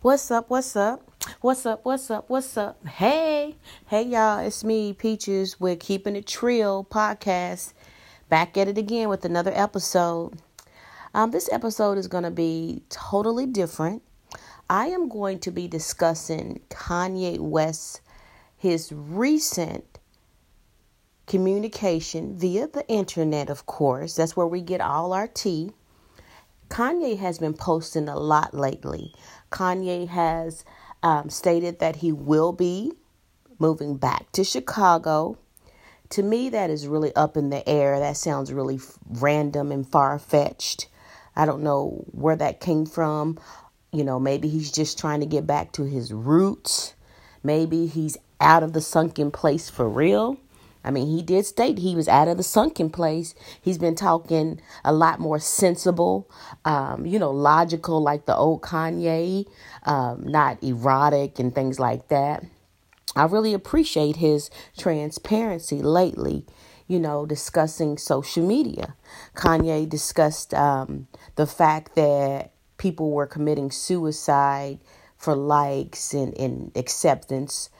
What's up? What's up? What's up? What's up? What's up? Hey, hey, y'all. It's me, Peaches, with Keeping It Trill podcast. Back at it again with another episode. Um, this episode is going to be totally different. I am going to be discussing Kanye West, his recent communication via the internet, of course. That's where we get all our tea. Kanye has been posting a lot lately. Kanye has um, stated that he will be moving back to Chicago. To me, that is really up in the air. That sounds really random and far fetched. I don't know where that came from. You know, maybe he's just trying to get back to his roots. Maybe he's out of the sunken place for real. I mean, he did state he was out of the sunken place. He's been talking a lot more sensible, um, you know, logical, like the old Kanye, um, not erotic and things like that. I really appreciate his transparency lately, you know, discussing social media. Kanye discussed um, the fact that people were committing suicide for likes and, and acceptance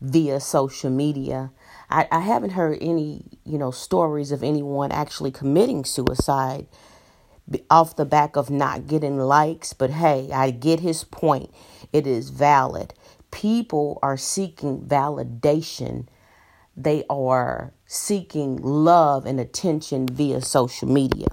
via social media. I, I haven't heard any, you know, stories of anyone actually committing suicide off the back of not getting likes, but hey, I get his point. It is valid. People are seeking validation. They are seeking love and attention via social media.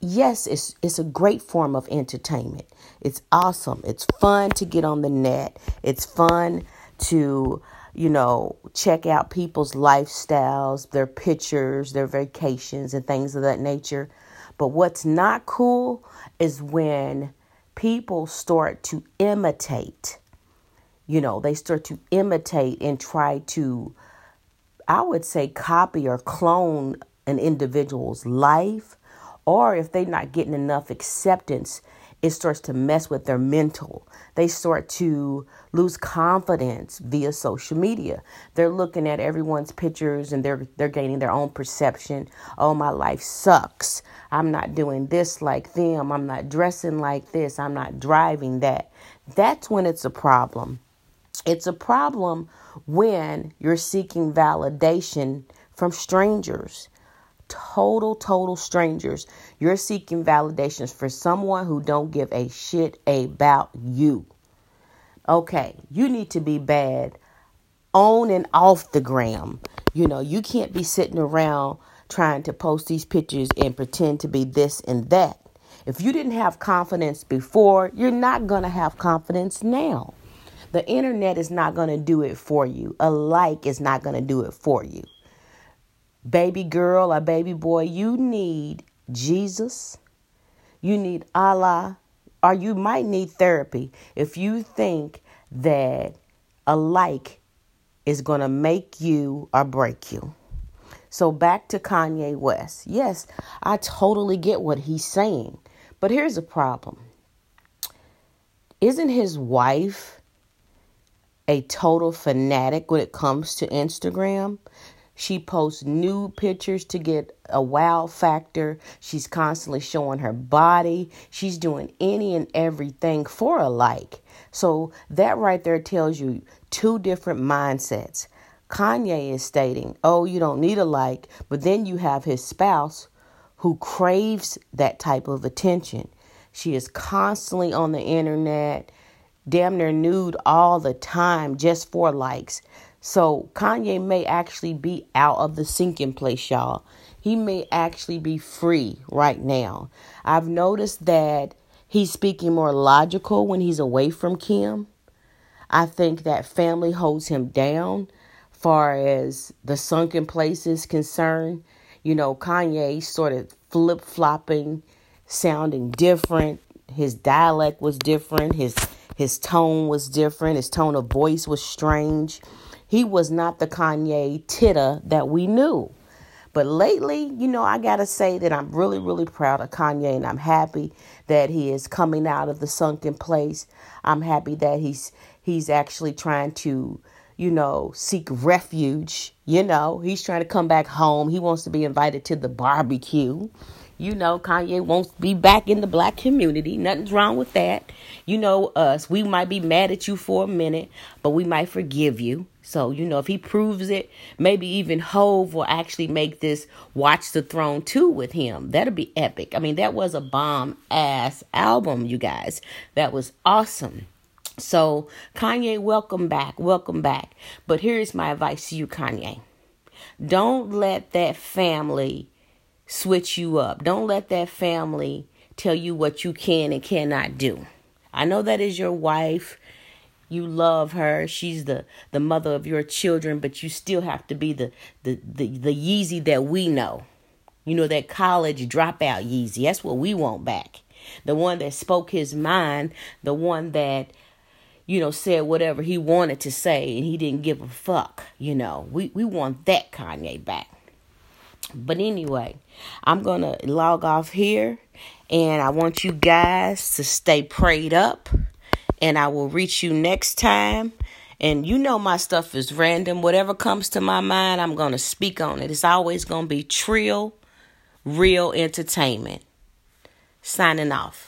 Yes, it's it's a great form of entertainment. It's awesome. It's fun to get on the net. It's fun to you know, check out people's lifestyles, their pictures, their vacations, and things of that nature. But what's not cool is when people start to imitate. You know, they start to imitate and try to, I would say, copy or clone an individual's life. Or if they're not getting enough acceptance, it starts to mess with their mental. They start to lose confidence via social media. They're looking at everyone's pictures and they're they're gaining their own perception. Oh, my life sucks. I'm not doing this like them. I'm not dressing like this. I'm not driving that. That's when it's a problem. It's a problem when you're seeking validation from strangers total, total strangers. You're seeking validations for someone who don't give a shit about you. Okay, you need to be bad on and off the gram. You know, you can't be sitting around trying to post these pictures and pretend to be this and that. If you didn't have confidence before, you're not going to have confidence now. The internet is not going to do it for you. A like is not going to do it for you baby girl or baby boy, you need Jesus, you need Allah, or you might need therapy if you think that a like is going to make you or break you. So back to Kanye West. Yes, I totally get what he's saying. But here's a problem. Isn't his wife a total fanatic when it comes to Instagram? She posts new pictures to get a wow factor. She's constantly showing her body. She's doing any and everything for a like. So that right there tells you two different mindsets. Kanye is stating, oh, you don't need a like, but then you have his spouse who craves that type of attention. She is constantly on the internet, damn near nude all the time just for likes. So Kanye may actually be out of the sinking place, y'all. He may actually be free right now. I've noticed that he's speaking more logical when he's away from Kim. I think that family holds him down far as the sunken place is concerned. You know, Kanye sort of flip flopping, sounding different. His dialect was different. His his tone was different. His tone of voice was strange. He was not the Kanye Titter that we knew. But lately, you know, I got to say that I'm really, really proud of Kanye and I'm happy that he is coming out of the sunken place. I'm happy that he's he's actually trying to, you know, seek refuge. You know, he's trying to come back home. He wants to be invited to the barbecue. You know, Kanye won't be back in the black community. Nothing's wrong with that. You know us. We might be mad at you for a minute, but we might forgive you. So, you know, if he proves it, maybe even Hove will actually make this Watch the Throne 2 with him. That'll be epic. I mean, that was a bomb ass album, you guys. That was awesome. So, Kanye, welcome back. Welcome back. But here's my advice to you, Kanye. Don't let that family switch you up. Don't let that family tell you what you can and cannot do. I know that is your wife. You love her. She's the the mother of your children, but you still have to be the the the, the Yeezy that we know. You know that college dropout Yeezy. That's what we want back. The one that spoke his mind, the one that you know, said whatever he wanted to say and he didn't give a fuck. You know, we, we want that Kanye back. But anyway, I'm going to log off here and I want you guys to stay prayed up and I will reach you next time. And you know my stuff is random. Whatever comes to my mind, I'm going to speak on it. It's always going to be trill, real entertainment. Signing off.